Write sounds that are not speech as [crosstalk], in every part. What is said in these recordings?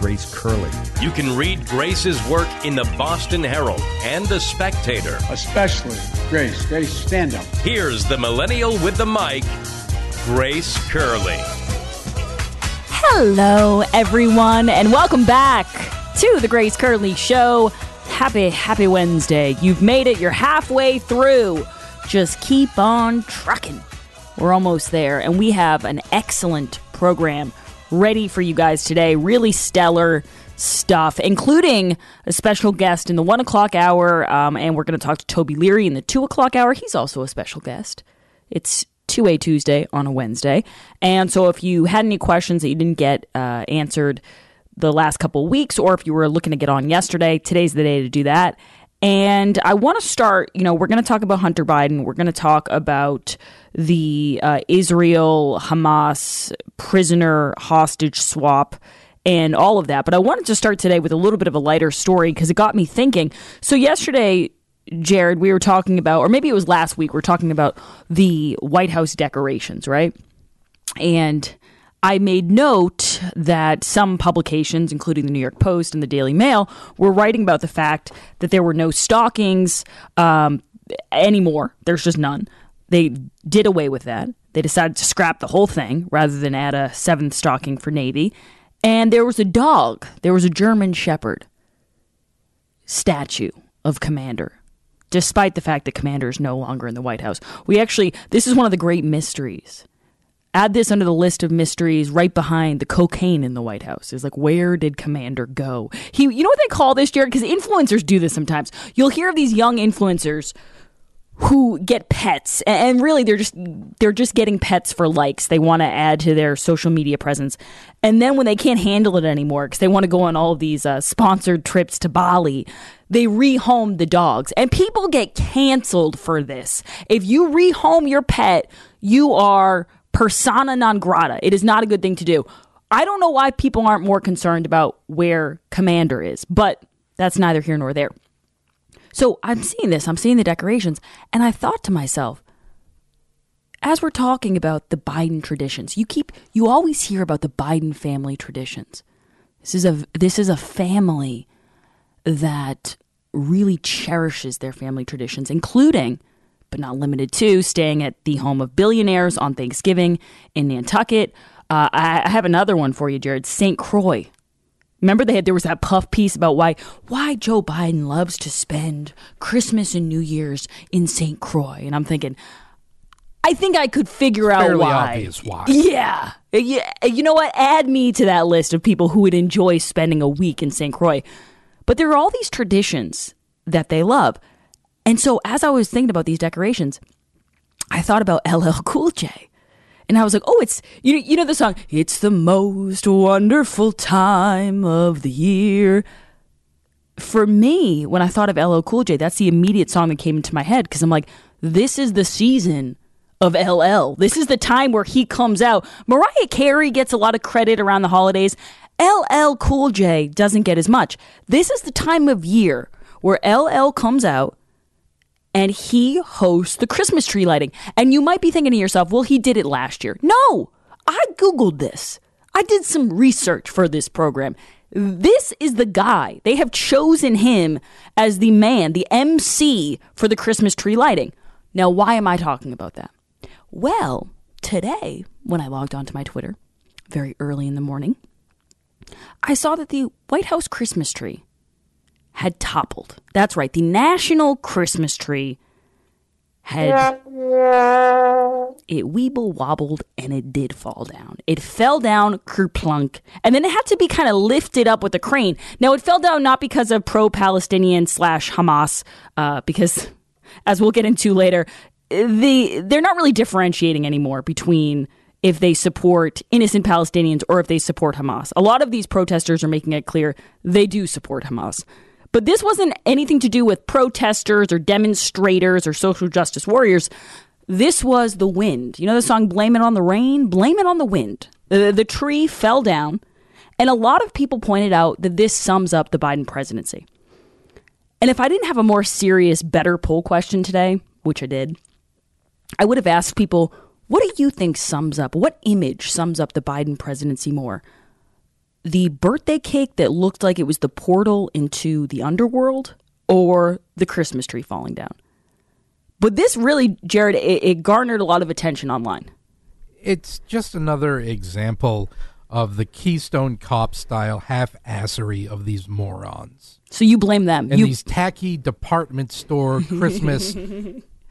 Grace Curley. You can read Grace's work in the Boston Herald and the Spectator. Especially Grace. Grace, stand up. Here's the millennial with the mic, Grace Curley. Hello, everyone, and welcome back to the Grace Curley Show. Happy, happy Wednesday. You've made it. You're halfway through. Just keep on trucking. We're almost there, and we have an excellent program ready for you guys today. Really stellar stuff, including a special guest in the one o'clock hour. Um, and we're going to talk to Toby Leary in the two o'clock hour. He's also a special guest. It's 2A Tuesday on a Wednesday. And so if you had any questions that you didn't get uh, answered the last couple weeks, or if you were looking to get on yesterday, today's the day to do that. And I want to start, you know, we're going to talk about Hunter Biden. We're going to talk about the uh, Israel Hamas prisoner hostage swap and all of that. But I wanted to start today with a little bit of a lighter story because it got me thinking. So, yesterday, Jared, we were talking about, or maybe it was last week, we are talking about the White House decorations, right? And I made note that some publications, including the New York Post and the Daily Mail, were writing about the fact that there were no stockings um, anymore. There's just none. They did away with that. They decided to scrap the whole thing rather than add a seventh stocking for Navy. And there was a dog. There was a German Shepherd statue of Commander, despite the fact that Commander is no longer in the White House. We actually, this is one of the great mysteries add this under the list of mysteries right behind the cocaine in the White House. Is like, where did Commander go? He, you know what they call this, Jared? Because influencers do this sometimes. You'll hear of these young influencers who get pets and really they're just they're just getting pets for likes they want to add to their social media presence and then when they can't handle it anymore because they want to go on all of these uh, sponsored trips to bali they rehome the dogs and people get canceled for this if you rehome your pet you are persona non grata. It is not a good thing to do. I don't know why people aren't more concerned about where Commander is, but that's neither here nor there. So I'm seeing this, I'm seeing the decorations, and I thought to myself, as we're talking about the Biden traditions, you keep you always hear about the Biden family traditions. This is a this is a family that really cherishes their family traditions, including but not limited to, staying at the home of billionaires on Thanksgiving in Nantucket. Uh, I, I have another one for you, Jared. St. Croix. Remember they had there was that puff piece about why why Joe Biden loves to spend Christmas and New Year's in St. Croix, and I'm thinking, I think I could figure out why. obvious why. Yeah, yeah. You know what? Add me to that list of people who would enjoy spending a week in St. Croix. But there are all these traditions that they love. And so as I was thinking about these decorations, I thought about LL Cool J. And I was like, oh, it's, you, you know the song, It's the most wonderful time of the year. For me, when I thought of LL Cool J, that's the immediate song that came into my head because I'm like, this is the season of LL. This is the time where he comes out. Mariah Carey gets a lot of credit around the holidays. LL Cool J doesn't get as much. This is the time of year where LL comes out and he hosts the Christmas tree lighting. And you might be thinking to yourself, well, he did it last year. No, I Googled this. I did some research for this program. This is the guy. They have chosen him as the man, the MC for the Christmas tree lighting. Now, why am I talking about that? Well, today, when I logged onto my Twitter very early in the morning, I saw that the White House Christmas tree had toppled. That's right, the national Christmas tree had it weeble wobbled and it did fall down. It fell down kerplunk, and then it had to be kind of lifted up with a crane. Now it fell down not because of pro-Palestinian slash Hamas, uh, because as we'll get into later, the they're not really differentiating anymore between if they support innocent Palestinians or if they support Hamas. A lot of these protesters are making it clear they do support Hamas. But this wasn't anything to do with protesters or demonstrators or social justice warriors. This was the wind. You know the song Blame It on the Rain? Blame It on the Wind. The, the tree fell down, and a lot of people pointed out that this sums up the Biden presidency. And if I didn't have a more serious, better poll question today, which I did, I would have asked people, what do you think sums up, what image sums up the Biden presidency more? The birthday cake that looked like it was the portal into the underworld or the Christmas tree falling down? But this really, Jared, it, it garnered a lot of attention online. It's just another example of the Keystone Cop style half assery of these morons. So you blame them. And you, these tacky department store [laughs] Christmas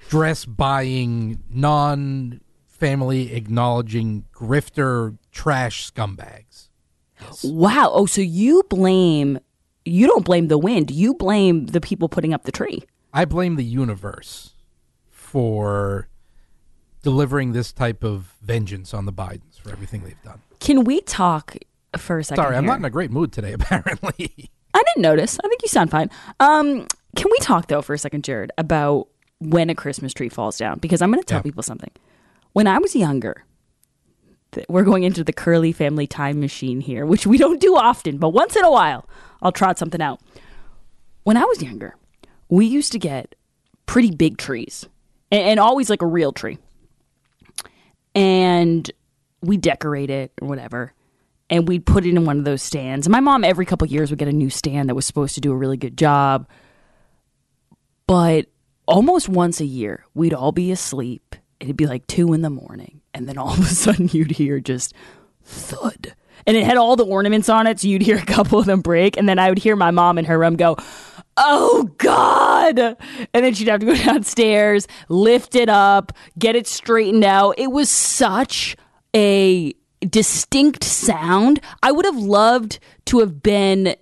dress buying, non family acknowledging grifter trash wow. Oh, so you blame, you don't blame the wind. You blame the people putting up the tree. I blame the universe for delivering this type of vengeance on the Bidens for everything they've done. Can we talk for a second? Sorry, I'm here? not in a great mood today, [laughs] apparently. I didn't notice. I think you sound fine. Um, can we talk though for a second, Jared, about when a Christmas tree falls down? Because I'm going to tell Yeah. people something. When I was younger, we're going into the Curley family time machine here, which we don't do often, but once in a while, I'll trot something out. When I was younger, we used to get pretty big trees, and, and always like a real tree, and we decorate it or whatever and we'd put it in one of those stands. And My mom every couple years would get a new stand that was supposed to do a really good job. But almost once a year, we'd all be asleep. It'd be like two in the morning, and then all of a [laughs] sudden you'd hear just thud. And it had all the ornaments on it, so you'd hear a couple of them break, and then I would hear my mom in her room go, Oh God. And then she'd have to go [laughs] downstairs, lift it up, get it straightened out. It was such a distinct sound. I would have loved to have been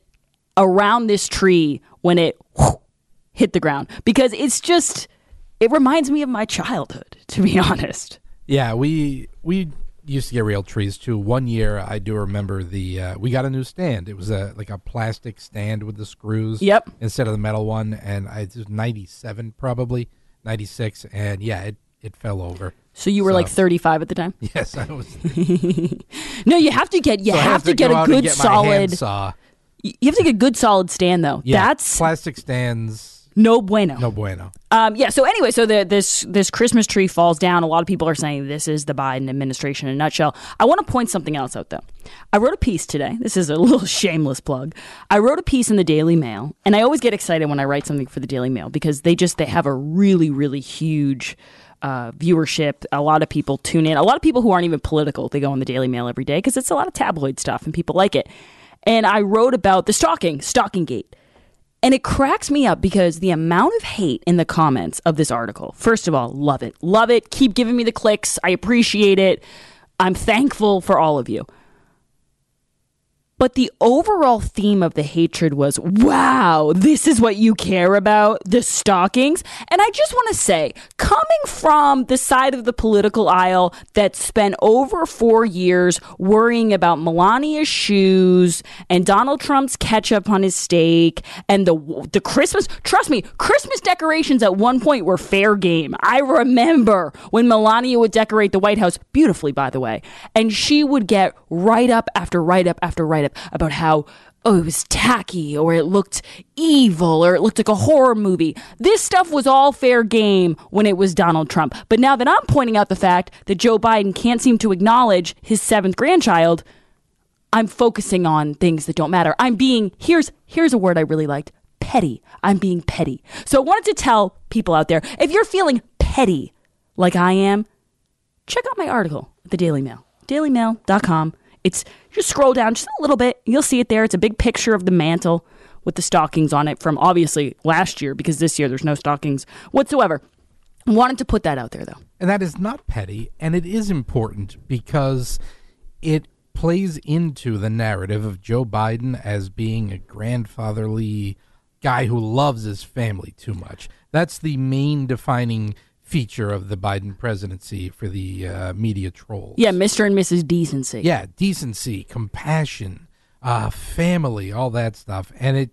around this tree when it hit the ground because it's just it reminds me of my childhood to be [laughs] honest. Yeah, we we used to get real trees too. One year, I do remember the uh, we got a new stand. It was a like a plastic stand with the screws. Yep. Instead of the metal one, and I it was ninety seven probably ninety six, and yeah, it it fell over. So you were So- like 35 at the time? [laughs] Yes, I was. [laughs] No, you have to get you so I have to get go a good get solid handsaw. you have to get a good solid stand though. Yeah, That's plastic stands. No bueno. No bueno. Um, yeah. So anyway, so the, this this Christmas tree falls down. A lot of people are saying this is the Biden administration in a nutshell. I want to point something else out though. I wrote a piece today. This is a [laughs] little shameless plug. I wrote a piece in the Daily Mail, and I always get excited when I write something for the Daily Mail because they just they have a really really huge. Uh, viewership. A lot of people tune in. A lot of people who aren't even political, they go on the Daily Mail every day because it's a lot of tabloid stuff and people like it. And I wrote about the stalking, stalking gate. And it cracks me up because the amount of hate in the comments of this article, first of all, love it. Love it. Keep giving me the clicks. I appreciate it. I'm thankful for all of you. But the overall theme of the hatred was wow, this is what you care about the stockings. And I just want to say, coming from the side of the political aisle that spent over four years worrying about Melania's shoes and Donald Trump's ketchup on his steak and the, the Christmas, trust me, Christmas decorations at one point were fair game. I remember when Melania would decorate the White House, beautifully, by the way, and she would get right up after right up after right up about how oh it was tacky or it looked evil or it looked like a horror movie. This stuff was all fair game when it was donald trump. But now that i'm pointing out the fact that joe biden can't seem to acknowledge his seventh grandchild i'm focusing on things that don't matter. I'm being here's here's a word i really liked petty. I'm being petty. So i wanted to tell people out there if you're feeling petty like i am check out my article at the Daily Mail, dailymail.com. It's just scroll down just a little bit. You'll see it there. It's a big picture of the mantle with the stockings on it from obviously last year because this year there's no stockings whatsoever. Wanted to put that out there though. And that is not petty, and it is important because it plays into the narrative of Joe Biden as being a grandfatherly guy who loves his family too much. That's the main defining feature of the Biden presidency for the uh, media trolls. Yeah, Mr. and Mrs. Decency. Yeah, decency, compassion, uh, family, all that stuff. And it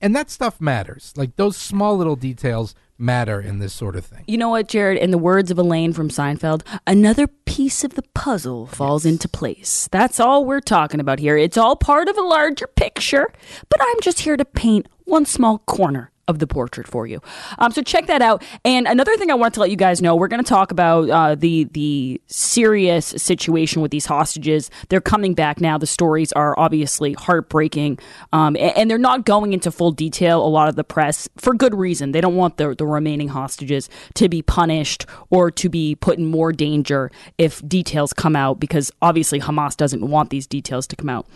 And that stuff matters. Like those small little details matter in this sort of thing. You know what, Jared? In the words of Elaine from Seinfeld, another piece of the puzzle falls into place. That's all we're talking about here. It's all part of a larger picture, but I'm just here to paint one small corner of the portrait for you. Um, so check that out. And another thing I want to let you guys know, we're going to talk about uh, the the serious situation with these hostages. They're coming back now. The stories are obviously heartbreaking, um, and, and they're not going into full detail. A lot of the press for good reason. They don't want the the remaining hostages to be punished or to be put in more danger if details come out, because obviously Hamas doesn't want these details to come out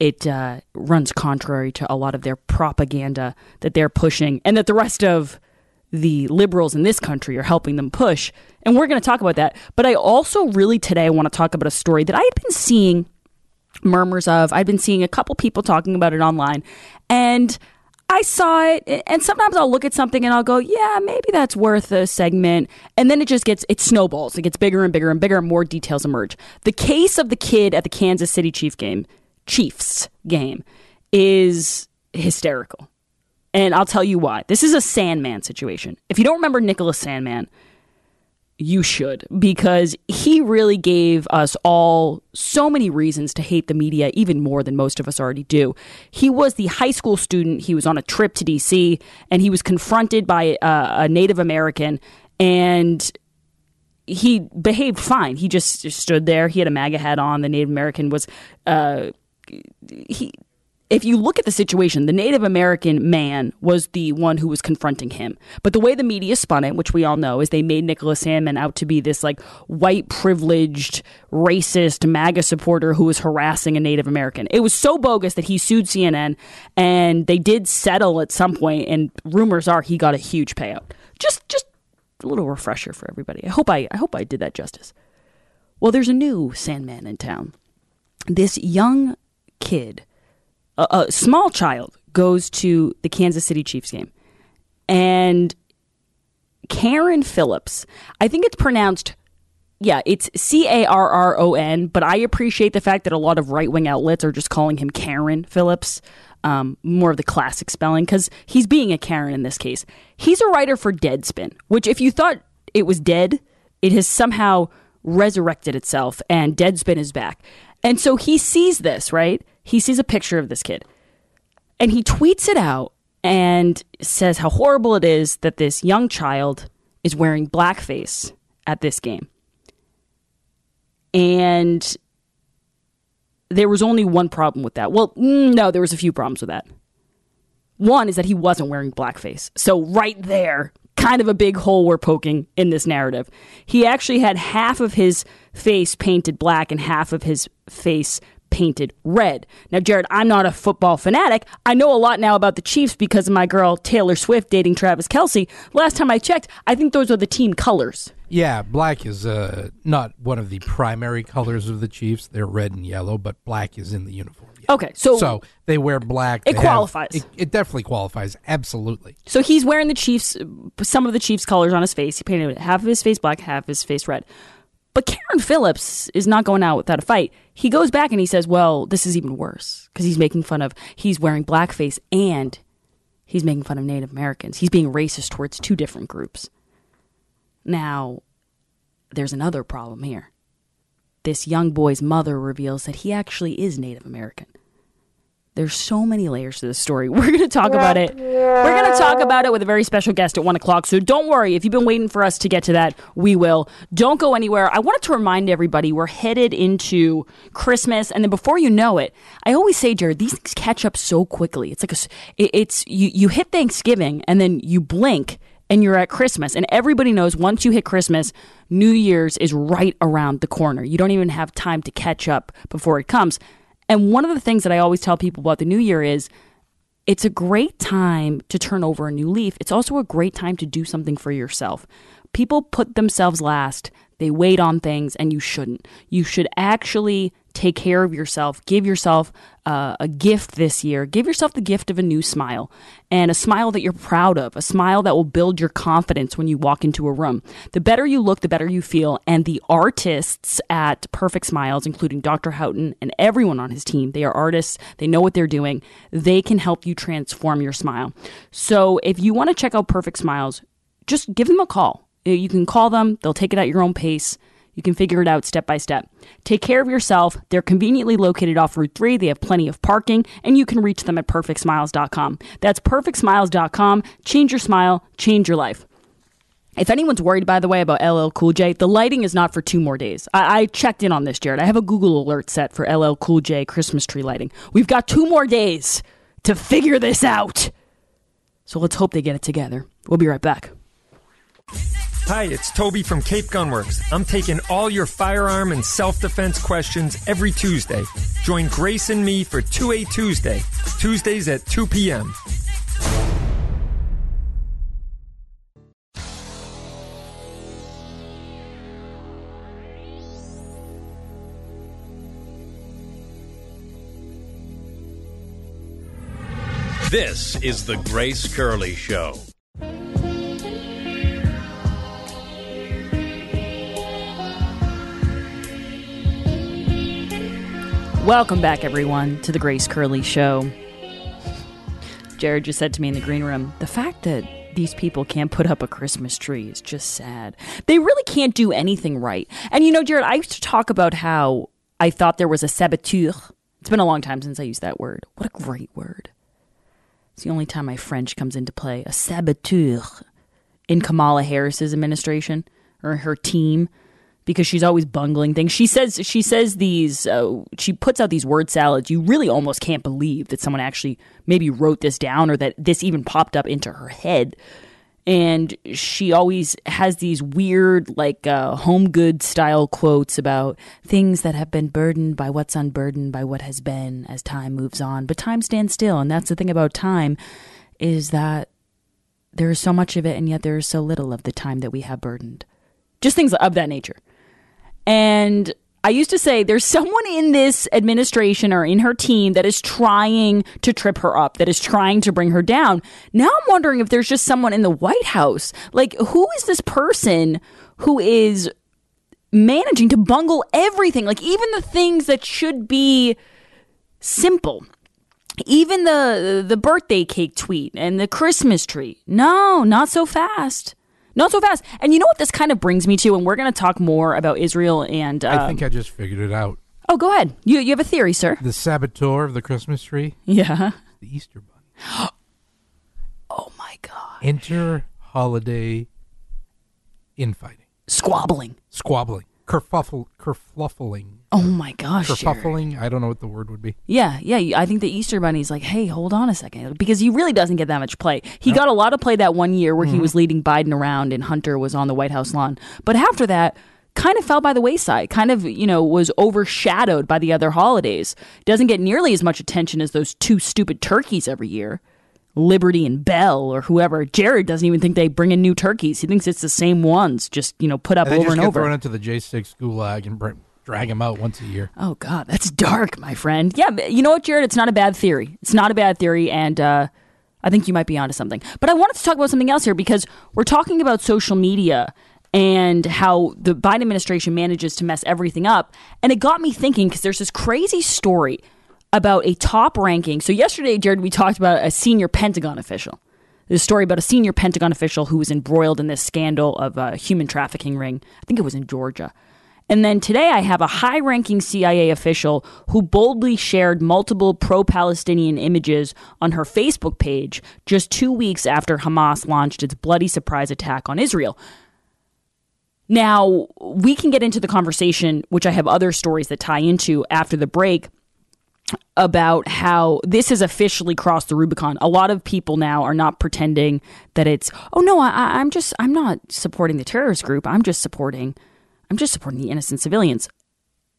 it uh, runs contrary to a lot of their propaganda that they're pushing and that the rest of the liberals in this country are helping them push. And we're going to talk about that. But I also really today want to talk about a story that I had been seeing murmurs of. I'd been seeing a couple people talking about it online. And I saw it, and sometimes I'll look at something and I'll go, yeah, maybe that's worth a segment. And then it just gets, it snowballs. It gets bigger and bigger and bigger, and more details emerge. The case of the kid at the Kansas City Chief game Chiefs game is hysterical. And I'll tell you why. This is a Sandmann situation. If you don't remember Nicholas Sandmann, you should because he really gave us all so many reasons to hate the media even more than most of us already do. He was the high school student, he was on a trip to DC and he was confronted by a, a Native American and he behaved fine. He just stood there. He had a MAGA hat on. The Native American was uh, he if you look at the situation, the Native American man was the one who was confronting him. But the way the media spun it, which we all know, is they made Nicholas Sandmann out to be this like white privileged, racist MAGA supporter who was harassing a Native American. It was so bogus that he sued CNN and they did settle at some point and rumors are he got a huge payout. Just just a little refresher for everybody. I hope I I hope I did that justice. Well, there's a new Sandmann in town. This young kid, a, a small child, goes to the Kansas City Chiefs game. And Karen Phillips, I think it's pronounced, yeah, it's C A R R O N, but I appreciate the fact that a lot of right wing outlets are just calling him Karen Phillips, um, more of the classic spelling, because he's being a Karen in this case. He's a writer for Deadspin, which, if you thought it was dead, it has somehow resurrected itself, and Deadspin is back. And so he sees this, right? He sees a picture of this kid and he tweets it out and says how horrible it is that this young child is wearing blackface at this game. And there was only one problem with that. Well, mm, no, there was a few problems with that. One is that he wasn't wearing blackface. So right there, kind of a big hole we're poking in this narrative. He actually had half of his face painted black and half of his face painted red. Now, Jared, I'm not a football fanatic. I know a lot now about the Chiefs because of my girl Taylor Swift dating Travis Kelce. Last time I checked, I think those are the team colors. Yeah, black is uh, not one of the primary colors of the Chiefs. They're red and yellow, but black is in the uniform. Okay, so So they wear black. It They have- qualifies. it, it definitely qualifies. Absolutely. So he's wearing the Chiefs, some of the Chiefs colors on his face. He painted half of his face black, half of his face red. But Karen Phillips is not going out without a fight. He goes back and he says, well, this is even worse because he's making fun of, he's wearing blackface and he's making fun of Native Americans. He's being racist towards two different groups. Now, there's another problem here. This young boy's mother reveals that he actually is Native American. There's so many layers to this story. [laughs] We're going to talk about it. We're going to talk about it with a very special guest at one o'clock. So don't worry. If you've been waiting for us to get to that, we will. Don't go anywhere. I wanted to remind everybody we're headed into Christmas. And then before you know it, I always say, Jared, these things catch up so quickly. It's like a, it's, you, you hit Thanksgiving and then you blink and you're at Christmas. And everybody knows once you hit Christmas, New Year's is right around the corner. You don't even have time to catch up before it comes. And one of the things that I always tell people about the new year is it's a great time to turn over a new leaf. It's also a great time to do something for yourself. People put themselves last, they wait on things, and you shouldn't. You should actually take care of yourself, give yourself uh, a gift this year. Give yourself the gift of a new smile and a smile that you're proud of, a smile that will build your confidence when you walk into a room. The better you look, the better you feel. And the artists at Perfect Smiles, including Dr. Houghton and everyone on his team, they are artists, they know what they're doing, they can help you transform your smile. So if you want to check out Perfect Smiles, just give them a call. You can call them, they'll take it at your own pace. You can figure it out step by step. Take care of yourself. They're conveniently located off Route 3. They have plenty of parking, and you can reach them at perfectsmiles.com. That's perfectsmiles.com. Change your smile, change your life. If anyone's worried, by the way, about LL Cool J, the lighting is not for two more days. I, I, checked in on this, Jared. I have a Google alert set for LL Cool J Christmas tree lighting. We've got two more days to figure this out. So let's hope they get it together. We'll be right back. Hi, it's Toby from Cape Gunworks. I'm taking all your firearm and self defense questions every Tuesday. Join Grace and me for 2A Tuesday, Tuesdays at 2 p.m. This is the Grace Curley Show. Welcome back, everyone, to the Grace Curley Show. Jared just said to me in the green room the fact that these people can't put up a Christmas tree is just sad. They really can't do anything right. And you know, Jared, I used to talk about how I thought there was a saboteur. It's been a long time since I used that word. What a great word. It's the only time my French comes into play. A saboteur in Kamala Harris's administration or her team because she's always bungling things. She says she says these uh, she puts out these word salads. You really almost can't believe that someone actually maybe wrote this down or that this even popped up into her head. And she always has these weird, like uh, home good style quotes about things that have been burdened by what's unburdened by what has been as time moves on. But time stands still, and that's the thing about time is that there is so much of it, and yet there is so little of the time that we have burdened. Just things of that nature. And I used to say there's someone in this administration or in her team that is trying to trip her up, that is trying to bring her down. Now I'm wondering if there's just someone in the White House. Like, who is this person who is managing to bungle everything? Like, even the things that should be simple. Even the the birthday cake tweet and the Christmas tree. No, not so fast. Not so fast. And you know what this kind of brings me to? And we're going to talk more about Israel and. Um, I think I just figured it out. Oh, go ahead. You you have a theory, sir? The saboteur of the Christmas tree? Yeah. The Easter Bunny. [gasps] oh my God. Inter holiday infighting. Squabbling. Squabbling. Kerfuffle, kerfluffling. Oh my gosh. Jared. I don't know what the word would be. Yeah, yeah. I think the Easter Bunny's like, hey, hold on a second. Because he really doesn't get that much play. He got a lot of play that one year where he mm-hmm. was leading Biden around and Hunter was on the White House lawn. But after that, kind of fell by the wayside, kind of, you know, was overshadowed by the other holidays. Doesn't get nearly as much attention as those two stupid turkeys every year. Liberty and Bell or whoever. Jared doesn't even think they bring in new turkeys. He thinks it's the same ones, just, you know, put up And over and over. thrown into the J6 gulag and br- drag him out once a year. Oh God, that's dark, my friend. Yeah, but you know what, Jared? It's not a bad theory. It's not a bad theory, and uh, I think you might be onto something. But I wanted to talk about something else here because we're talking about social media and how the Biden administration manages to mess everything up, and it got me thinking because there's this crazy story about a top ranking. So yesterday, Jared, we talked about a senior Pentagon official. There's a story about a senior Pentagon official who was embroiled in this scandal of a human trafficking ring. I think it was in Georgia. And then today I have a high ranking CIA official who boldly shared multiple pro Palestinian images on her Facebook page just two weeks after Hamas launched its bloody surprise attack on Israel. Now, we can get into the conversation, which I have other stories that tie into after the break, about how this has officially crossed the Rubicon. A lot of people now are not pretending that it's, oh no, I, I'm just, I'm not supporting the terrorist group. I'm just supporting, I'm just supporting the innocent civilians.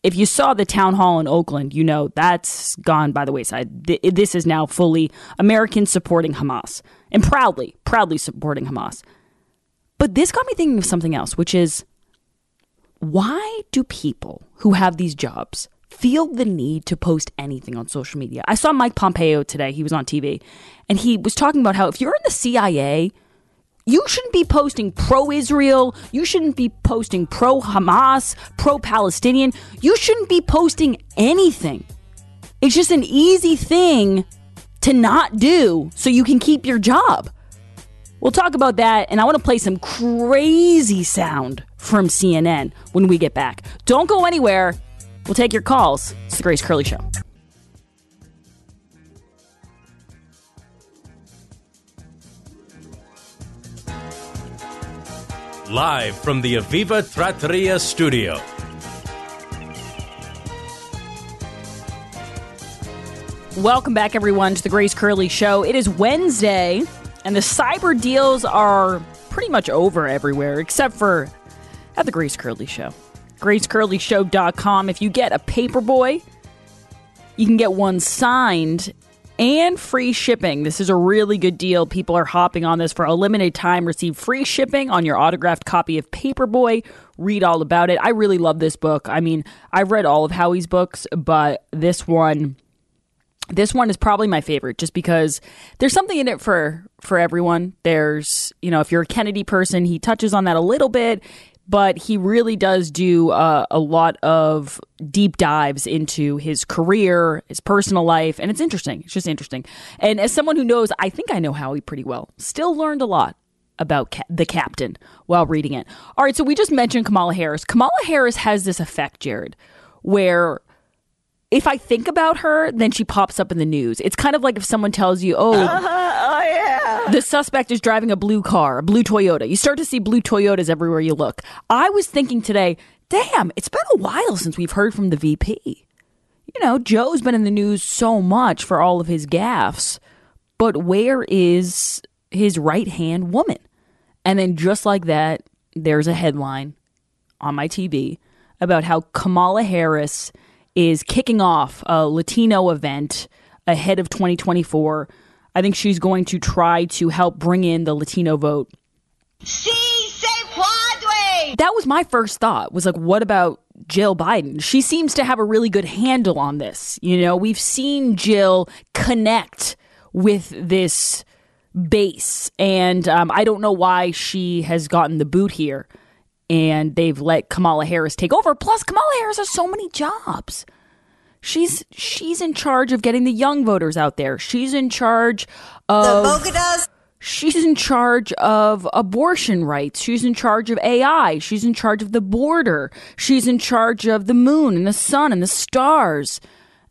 If you saw the town hall in Oakland, you know that's gone by the wayside. Th- This is now fully Americans supporting Hamas and proudly, proudly supporting Hamas. But this got me thinking of something else, which is why do people who have these jobs feel the need to post anything on social media. I saw Mike Pompeo today. He was on TV and he was talking about how if you're in the CIA, you shouldn't be posting pro Israel. You shouldn't be posting pro Hamas, pro Palestinian. You shouldn't be posting anything. It's just an easy thing to not do so you can keep your job. We'll talk about that, and I want to play some crazy sound from CNN when we get back. Don't go anywhere. We'll take your calls. It's the Grace Curley Show. Live from the Aviva Trattoria studio. Welcome back, everyone, to the Grace Curley Show. It is Wednesday, and the cyber deals are pretty much over everywhere except for at the Grace Curley Show. GraceCurleyShow.com. If you get a paperboy, you can get one signed and free shipping. This is a really good deal. People are hopping on this for a limited time. Receive free shipping on your autographed copy of Paperboy. Read all about it. I really love this book. I mean, I've read all of Howie's books, but this one this one is probably my favorite just because there's something in it for for everyone there's you know if you're a kennedy person he touches on that a little bit but he really does do uh, a lot of deep dives into his career his personal life and it's interesting. It's just interesting. And as someone who knows i think i know howie pretty well still learned a lot about ca- the captain while reading it. All right so we just mentioned kamala harris. Kamala harris has this effect jared where if I think about her, then she pops up in the news. It's kind of like if someone tells you, "Oh, yeah, [laughs] the suspect is driving a blue car, a blue Toyota." You start to see blue Toyotas everywhere you look. I was thinking today, damn, it's been a while since we've heard from the VP. You know, Joe's been in the news so much for all of his gaffes, but where is his right hand woman? And then just like that, there's a headline on my TV about how Kamala Harris is kicking off a Latino event ahead of 2024. I think she's going to try to help bring in the Latino vote. Sí se puede. That was my first thought. Was like, what about Jill Biden? She seems to have a really good handle on this. You know, we've seen Jill connect with this base, and um, I don't know why she has gotten the boot here and they've let Kamala Harris take over. Plus, Kamala Harris has so many jobs. She's she's in charge of getting the young voters out there. She's in charge of The Bogotas. She's in charge of abortion rights. She's in charge of AI. She's in charge of the border. She's in charge of the moon and the sun and the stars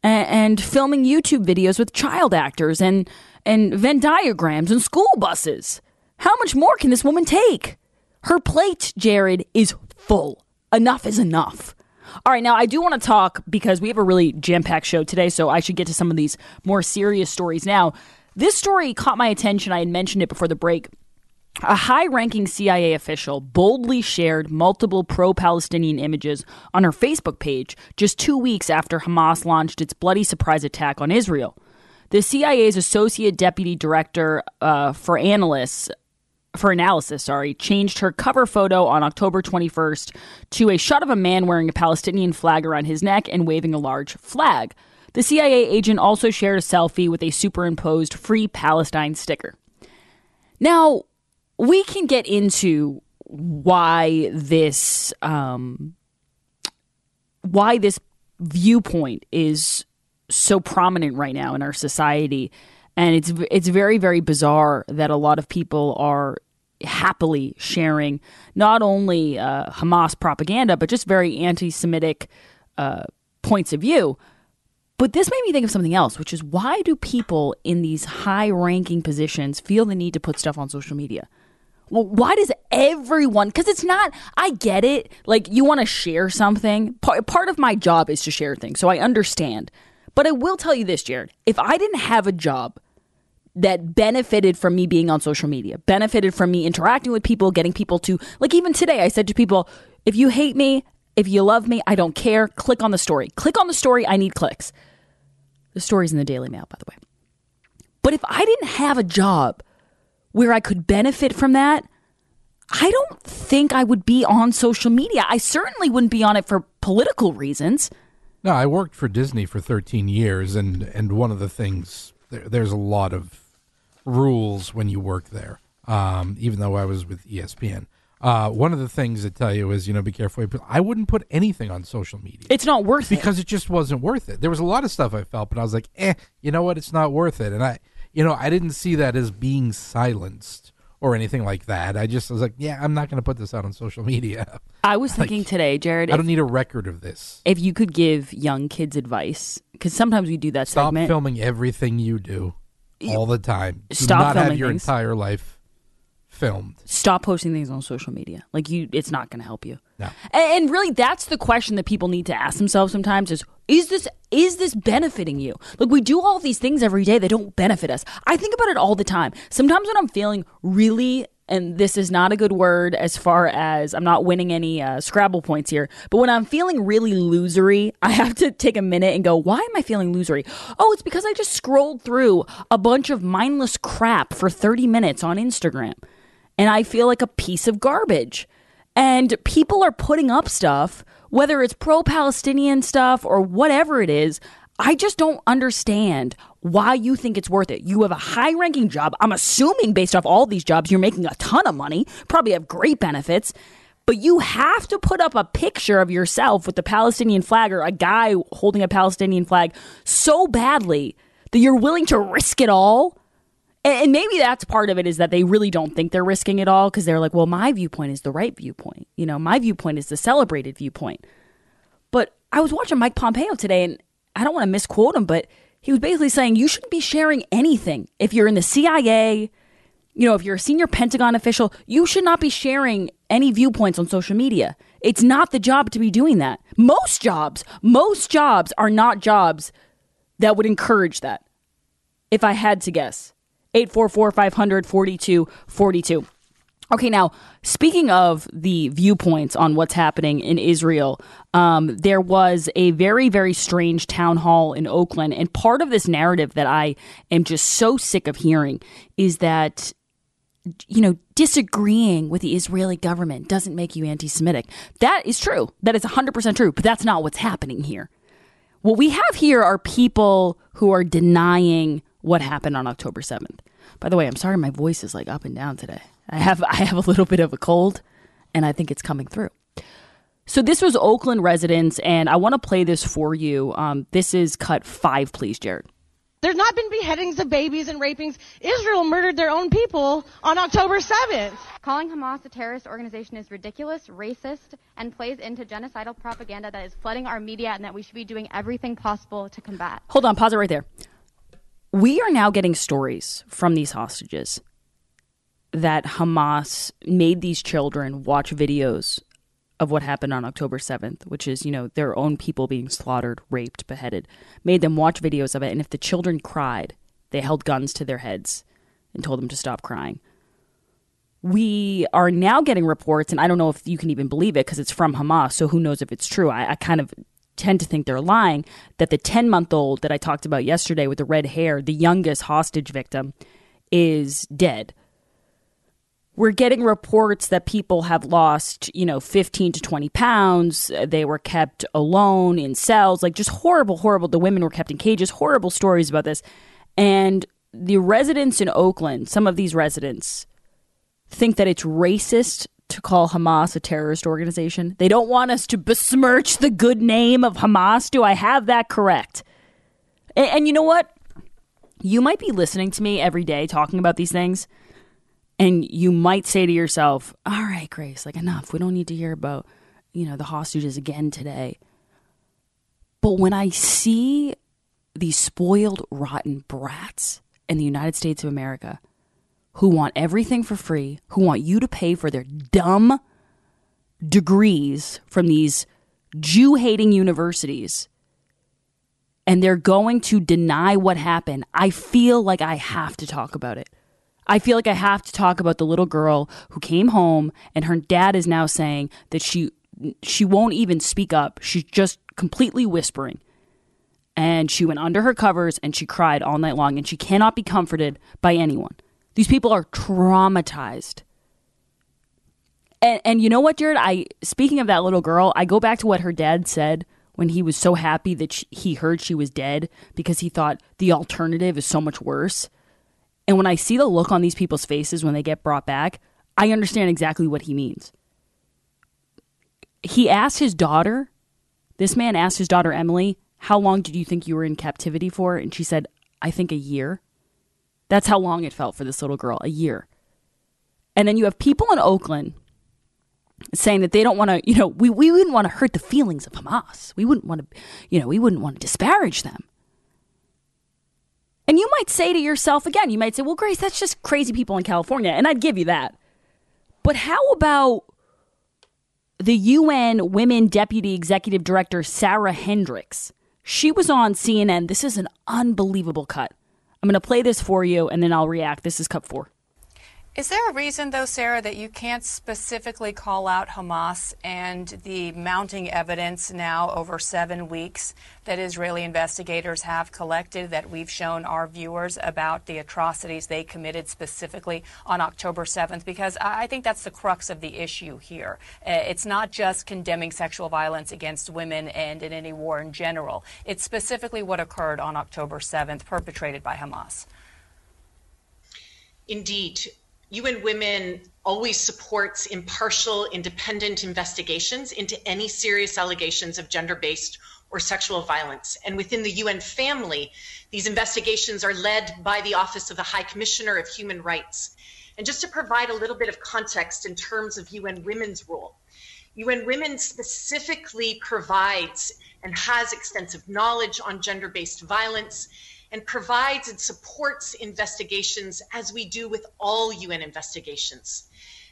and, and filming YouTube videos with child actors and, and Venn diagrams and school buses. How much more can this woman take? Her plate, Jared, is full. Enough is enough. All right, now I do want to talk because we have a really jam packed show today, so I should get to some of these more serious stories now. This story caught my attention. I had mentioned it before the break. A high ranking CIA official boldly shared multiple pro Palestinian images on her Facebook page just two weeks after Hamas launched its bloody surprise attack on Israel. The CIA's associate deputy director uh, for analysts for analysis, sorry, changed her cover photo on October 21st to a shot of a man wearing a Palestinian flag around his neck and waving a large flag. The CIA agent also shared a selfie with a superimposed Free Palestine sticker. Now, we can get into why this um, why this viewpoint is so prominent right now in our society and it's it's very very bizarre that a lot of people are happily sharing not only uh, Hamas propaganda but just very anti-Semitic uh, points of view. But this made me think of something else, which is why do people in these high-ranking positions feel the need to put stuff on social media? Well, why does everyone? Because it's not. I get it. Like you want to share something. Part, part of my job is to share things, so I understand. But I will tell you this, Jared. If I didn't have a job that benefited from me being on social media, benefited from me interacting with people, getting people to, like even today, I said to people, if you hate me, if you love me, I don't care. Click on the story. Click on the story. I need clicks. The story's in the Daily Mail, by the way. But if I didn't have a job where I could benefit from that, I don't think I would be on social media. I certainly wouldn't be on it for political reasons. No, I worked for Disney for 13 years, and and one of the things there, there's a lot of rules when you work there. Um, even though I was with ESPN, uh, one of the things that tell you is you know be careful. I wouldn't put anything on social media It's not worth it. because it just wasn't worth it. There was a lot of stuff I felt, but I was like, eh, you know what? It's not worth it. And I, you know, I didn't see that as being silenced or anything like that. I just was like, yeah, I'm not going to put this out on social media. I was [laughs] thinking today, Jared, I if, don't need a record of this. if you could give young kids advice, because sometimes we do that Stop segment. filming everything you do all the time. Do Stop not have filming your things. entire life filmed. Stop posting things on social media. Like you, it's not going to help you. No. And, and really, that's the question that people need to ask themselves sometimes: is is this is this benefiting you? Like we do all these things every day that don't benefit us. I think about it all the time. Sometimes when I'm feeling really and this is not a good word as far as I'm not winning any uh, Scrabble points here, but when I'm feeling really losery, I have to take a minute and go, why am I feeling losery? Oh, it's because I just scrolled through a bunch of mindless crap for 30 minutes on Instagram and I feel like a piece of garbage. And people are putting up stuff, whether it's pro Palestinian stuff or whatever it is. I just don't understand why you think it's worth it. You have a high ranking job. I'm assuming, based off all these jobs, you're making a ton of money, probably have great benefits. But you have to put up a picture of yourself with the Palestinian flag or a guy holding a Palestinian flag so badly that you're willing to risk it all and, maybe that's part of it is that they really don't think they're risking it all because they're like, well, my viewpoint is the right viewpoint. You know, my viewpoint is the celebrated viewpoint. But I was watching Mike Pompeo today, and I don't want to misquote him, but he was basically saying you shouldn't be sharing anything. If you're in the CIA, you know, if you're a senior Pentagon official, you should not be sharing any viewpoints on social media. It's not the job to be doing that. Most jobs, most jobs are not jobs that would encourage that. If I had to guess. 844 500 4242. Okay, now speaking of the viewpoints on what's happening in Israel, um, there was a very, very strange town hall in Oakland. And part of this narrative that I am just so sick of hearing is that, you know, disagreeing with the Israeli government doesn't make you anti Semitic. That is true. That is 100% true. But that's not what's happening here. What we have here are people who are denying what happened on October 7th. By the way, I'm sorry my voice is like up and down today. I have I have a little bit of a cold and I think it's coming through. So this was Oakland residents and I want to play this for you. Um, this is cut 5 please, Jared. There's not been beheadings of babies and rapings. Israel murdered their own people on October 7th. Calling Hamas a terrorist organization is ridiculous, racist, and plays into genocidal propaganda that is flooding our media and that we should be doing everything possible to combat. Hold on, pause it right there. We are now getting stories from these hostages that Hamas made these children watch videos of what happened on October 7th, which is, you know, their own people being slaughtered, raped, beheaded, made them watch videos of it. And if the children cried, they held guns to their heads and told them to stop crying. We are now getting reports, and I don't know if you can even believe it because it's from Hamas, so who knows if it's true. I, I kind of tend to think they're lying that the 10 month old that I talked about yesterday with the red hair, the youngest hostage victim, is dead. We're getting reports that people have lost, you know, 15 to 20 pounds. They were kept alone in cells, like just horrible, horrible. The women were kept in cages, horrible stories about this. And the residents in Oakland, some of these residents, think that it's racist to call Hamas a terrorist organization. They don't want us to besmirch the good name of Hamas. Do I have that correct? And, and you know what? You might be listening to me every day talking about these things, and you might say to yourself, "All right, Grace, like enough. We don't need to hear about, you know, the hostages again today." But when I see these spoiled, rotten brats in the United States of America who want everything for free, who want you to pay for their dumb degrees from these Jew hating universities, and they're going to deny what happened, I feel like I have to talk about it. I feel like I have to talk about the little girl who came home and her dad is now saying that she she won't even speak up. She's just completely whispering. And she went under her covers and she cried all night long and she cannot be comforted by anyone. These people are traumatized. And and you know what, Jared? I speaking of that little girl, I go back to what her dad said when he was so happy that she, he heard she was dead because he thought the alternative is so much worse. And when I see the look on these people's faces when they get brought back, I understand exactly what he means. He asked his daughter, this man asked his daughter Emily, How long did you think you were in captivity for? And she said, I think a year. That's how long it felt for this little girl, a year. And then you have people in Oakland saying that they don't want to, you know, we, we wouldn't want to hurt the feelings of Hamas. We wouldn't want to, you know, we wouldn't want to disparage them. And you might say to yourself again, you might say, well, Grace, that's just crazy people in California. And I'd give you that. But how about the UN Women Deputy Executive Director, Sarah Hendriks? She was on CNN. This is an unbelievable cut. I'm going to play this for you and then I'll react. This is cut four. Is there a reason, though, Sarah, that you can't specifically call out Hamas and the mounting evidence now over seven weeks that Israeli investigators have collected that we've shown our viewers about the atrocities they committed specifically on October 7th? Because I think that's the crux of the issue here. Uh, it's not just condemning sexual violence against women and in any war in general, it's specifically what occurred on October 7th, perpetrated by Hamas. Indeed. UN Women always supports impartial, independent investigations into any serious allegations of gender based or sexual violence. And within the UN family, these investigations are led by the Office of the High Commissioner of Human Rights. And just to provide a little bit of context in terms of UN Women's role, UN Women specifically provides and has extensive knowledge on gender based violence and provides and supports investigations as we do with all UN investigations.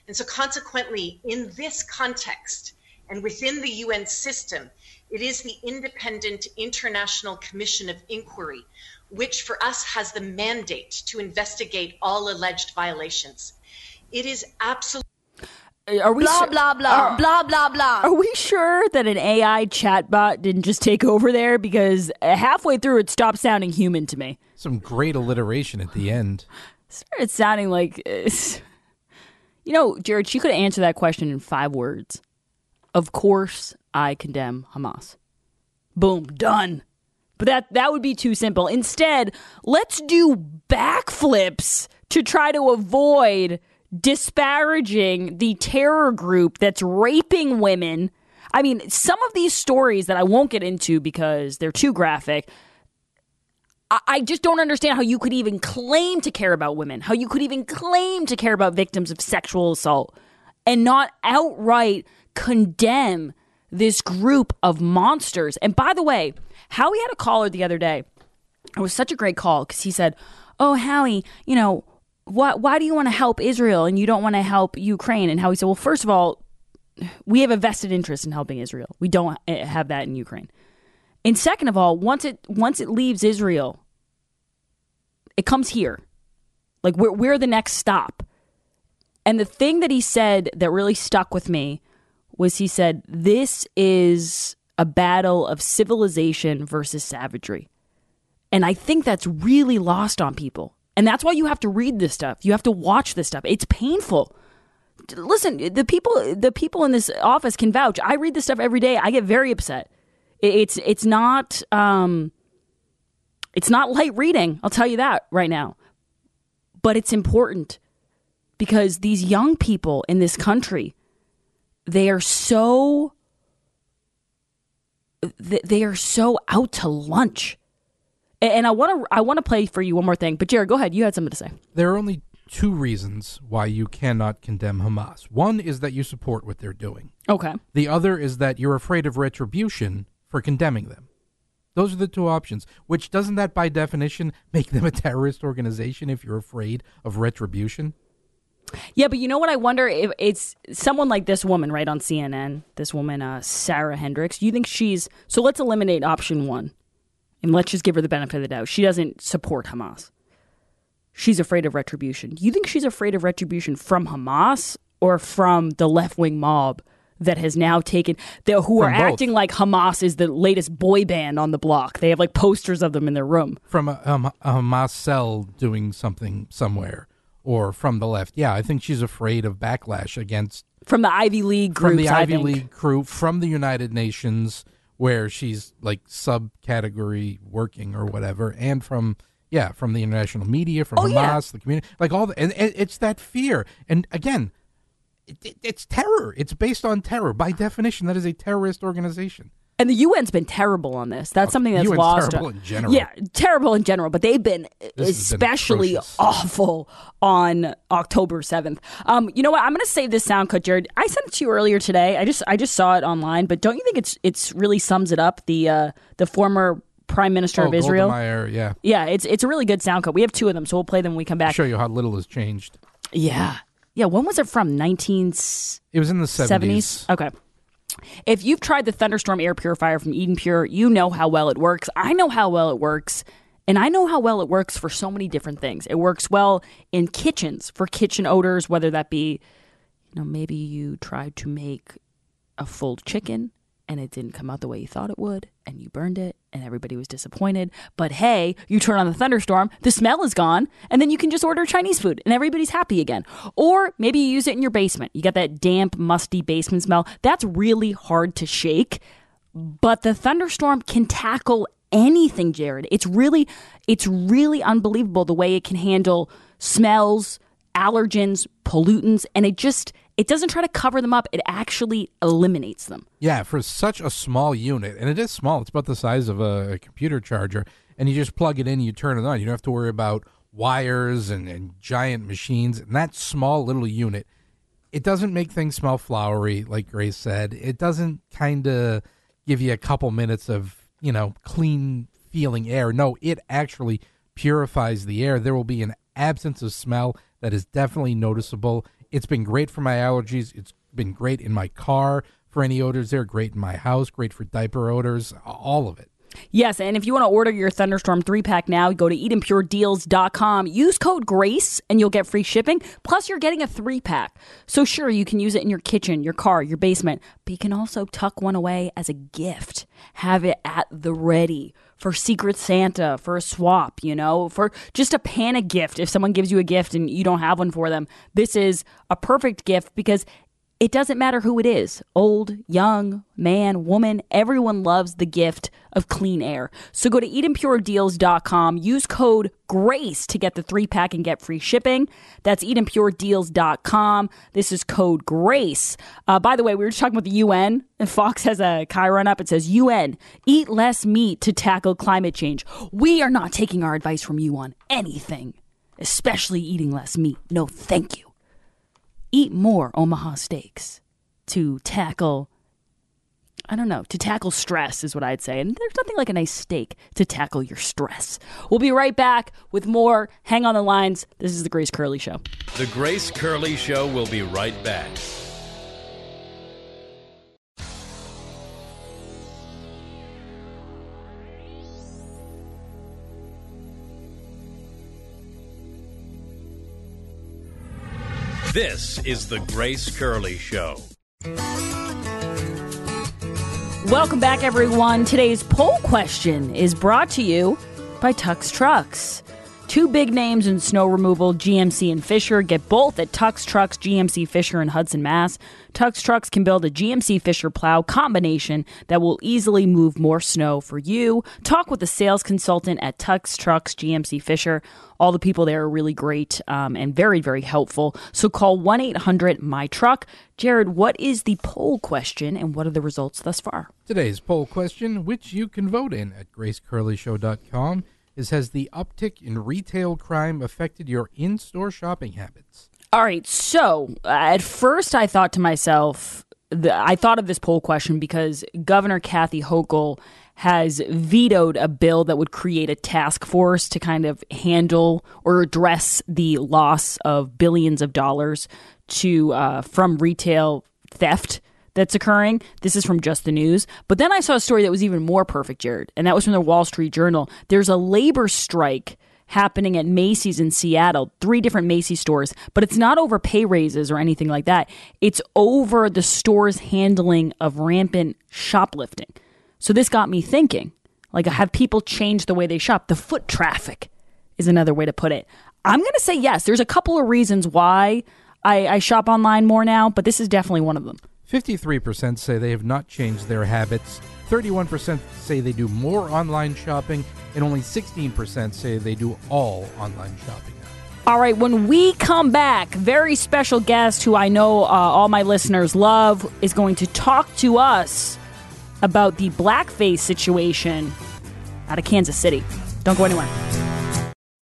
And so, consequently, in this context and within the UN system, it is the Independent International Commission of Inquiry, which for us has the mandate to investigate all alleged violations. It is absolutely are we blah, su- blah, blah, are- blah, blah, blah. Are we sure that an AI chatbot didn't just take over there? Because halfway through, it stopped sounding human to me. Some great alliteration at the end. [sighs] Started sounding like, uh, [laughs] you know, Jared. She could answer that question in five words. Of course, I condemn Hamas. Boom, done. But that that would be too simple. Instead, let's do backflips to try to avoid disparaging the terror group that's raping women. I mean, some of these stories that I won't get into because they're too graphic. I- just don't understand how you could even claim to care about women, how you could even claim to care about victims of sexual assault and not outright condemn this group of monsters. And by the way, Howie had a caller the other day. It was such a great call because he said, Oh, Howie, you know, why, why do you want to help Israel and you don't want to help Ukraine? And Howie said, Well, first of all, we have a vested interest in helping Israel. We don't eh, have that in Ukraine. And second of all, once it once it leaves Israel, it comes here. Like we're we're the next stop. And the thing that he said that really stuck with me was he said, This is a battle of civilization versus savagery. And I think that's really lost on people. And that's why you have to read this stuff. You have to watch this stuff. It's painful. Listen, the people the people in this office can vouch. I read this stuff every day. I get very upset. It's it's not um it's not light reading. I'll tell you that right now. But it's important because these young people in this country they are so they are so out to lunch. And I want to I want to play for you one more thing. But Jared, go ahead. You had something to say. There are only two reasons why you cannot condemn Hamas. One is that you support what they're doing. Okay. The other is that you're afraid of retribution for condemning them. Those are the two options. Which doesn't that by definition make them a terrorist organization if you're afraid of retribution? Yeah, but you know what? I wonder if it's someone like this woman, right on CNN. This woman, uh, Sarah Hendriks. You think she's so? Let's eliminate option one, and let's just give her the benefit of the doubt. She doesn't support Hamas. She's afraid of retribution. Do you think she's afraid of retribution from Hamas or from the left wing mob that has now taken the, who are both. acting like Hamas is the latest boy band on the block? They have like posters of them in their room. From a, um, a Hamas cell doing something somewhere, or from the left. Yeah, I think she's afraid of backlash against From the Ivy League groups, from the Ivy. League crew, from the United Nations, where she's like subcategory working or whatever, and from yeah, from the international media, from Oh, Hamas, yeah. the community, like all the, and, and it's that fear. And again, it, it- it's terror. It's based on terror. By definition, that is a terrorist organization. And the UN's been terrible on this. That's something that's UN's lost. terrible in general. Yeah, terrible in general, but they've been This has been especially awful on October 7th. Um, you know what? I'm going to save this sound cut, Jared. I sent it to you earlier today. I just I just saw it online, but don't you think it's it's really sums it up the uh, the former prime minister oh, of Israel? Golda Meir, yeah. Yeah, it's it's a really good sound cut. We have two of them, so we'll play them when we come back. Show you how little has changed. Yeah. Yeah, when was it from? 19 It was in the 70s. Okay. If you've tried the Thunderstorm air purifier from Eden Pure, you know how well it works. I know how well it works. And I know how well it works for so many different things. It works well in kitchens for kitchen odors, whether that be, you know, maybe you tried to make a full chicken and it didn't come out the way you thought it would, and you burned it, and everybody was disappointed. But hey, you turn on the thunderstorm, the smell is gone, and then you can just order Chinese food, and everybody's happy again. Or maybe you use it in your basement. You got that damp, musty basement smell. That's really hard to shake, but the thunderstorm can tackle anything, Jared. It's really, it's really unbelievable the way it can handle smells, allergens, pollutants, and it just it doesn't try to cover them up. It actually eliminates them. Yeah, for such a small unit, and it is small. It's about the size of a, computer charger, and you just plug it in, you turn it on. You don't have to worry about wires and, and giant machines. And that small little unit, it doesn't make things smell flowery, like Grace said. It doesn't kind of give you a couple minutes of you know clean feeling air. No, it actually purifies the air. There will be an absence of smell that is definitely noticeable. It's been great for my allergies. It's been great in my car for any odors there, great in my house, great for diaper odors, all of it. Yes, and if you want to order your Thunderstorm 3 pack now, go to EdenPureDeals.com. Use code GRACE and you'll get free shipping. Plus, you're getting a 3 pack. So, sure, you can use it in your kitchen, your car, your basement, but you can also tuck one away as a gift. Have it at the ready for Secret Santa, for a swap, you know, for just a panic gift. If someone gives you a gift and you don't have one for them, this is a perfect gift because it doesn't matter who it is old, young, man, woman, everyone loves the gift of clean air. So go to EdenPureDeals.com, use code GRACE to get the three pack and get free shipping. That's EdenPureDeals.com. This is code GRACE. Uh, by the way, we were just talking about the UN, and Fox has a chyron up. It says, UN, eat less meat to tackle climate change. We are not taking our advice from you on anything, especially eating less meat. No, thank you eat more Omaha steaks to tackle I don't know, to tackle stress is what I'd say. And there's nothing like a nice steak to tackle your stress. We'll be right back with more. Hang on the lines. This is the Grace Curley Show. The Grace Curley Show will be right back. This is the Grace Curley Show. Welcome back, everyone. Today's poll question is brought to you by Tux Trucks. Two big names in snow removal, GMC and Fisher. Get both at Tux Trucks, GMC Fisher in Hudson, Mass. Tux Trucks can build a GMC Fisher plow combination that will easily move more snow for you. Talk with a sales consultant at Tux Trucks, GMC Fisher. All the people there are really great um, and very, very helpful. So call 1 800 My Truck. Jared, what is the poll question and what are the results thus far? Today's poll question, which you can vote in at gracecurleyshow.com, is Has the uptick in retail crime affected your in store shopping habits? All right. So uh, at first, I thought to myself, the, I thought of this poll question because Governor Kathy Hochul has vetoed a bill that would create a task force to kind of handle or address the loss of billions of dollars to uh, from retail theft that's occurring. This is from Just the News. But then I saw a story that was even more perfect, Jared, and that was from the Wall Street Journal. There's a labor strike happening at Macy's in Seattle, three different Macy's stores, but it's not over pay raises or anything like that. It's over the store's handling of rampant shoplifting. So this got me thinking, like have people changed the way they shop? The foot traffic is another way to put it. I'm going to say yes. There's a couple of reasons why I, I shop online more now, but this is definitely one of them. 53% say they have not changed their habits. 31% say they do more online shopping, and only 16% say they do all online shopping. All right, when we come back, very special guest who I know uh, all my listeners love is going to talk to us about the blackface situation out of Kansas City. Don't go anywhere.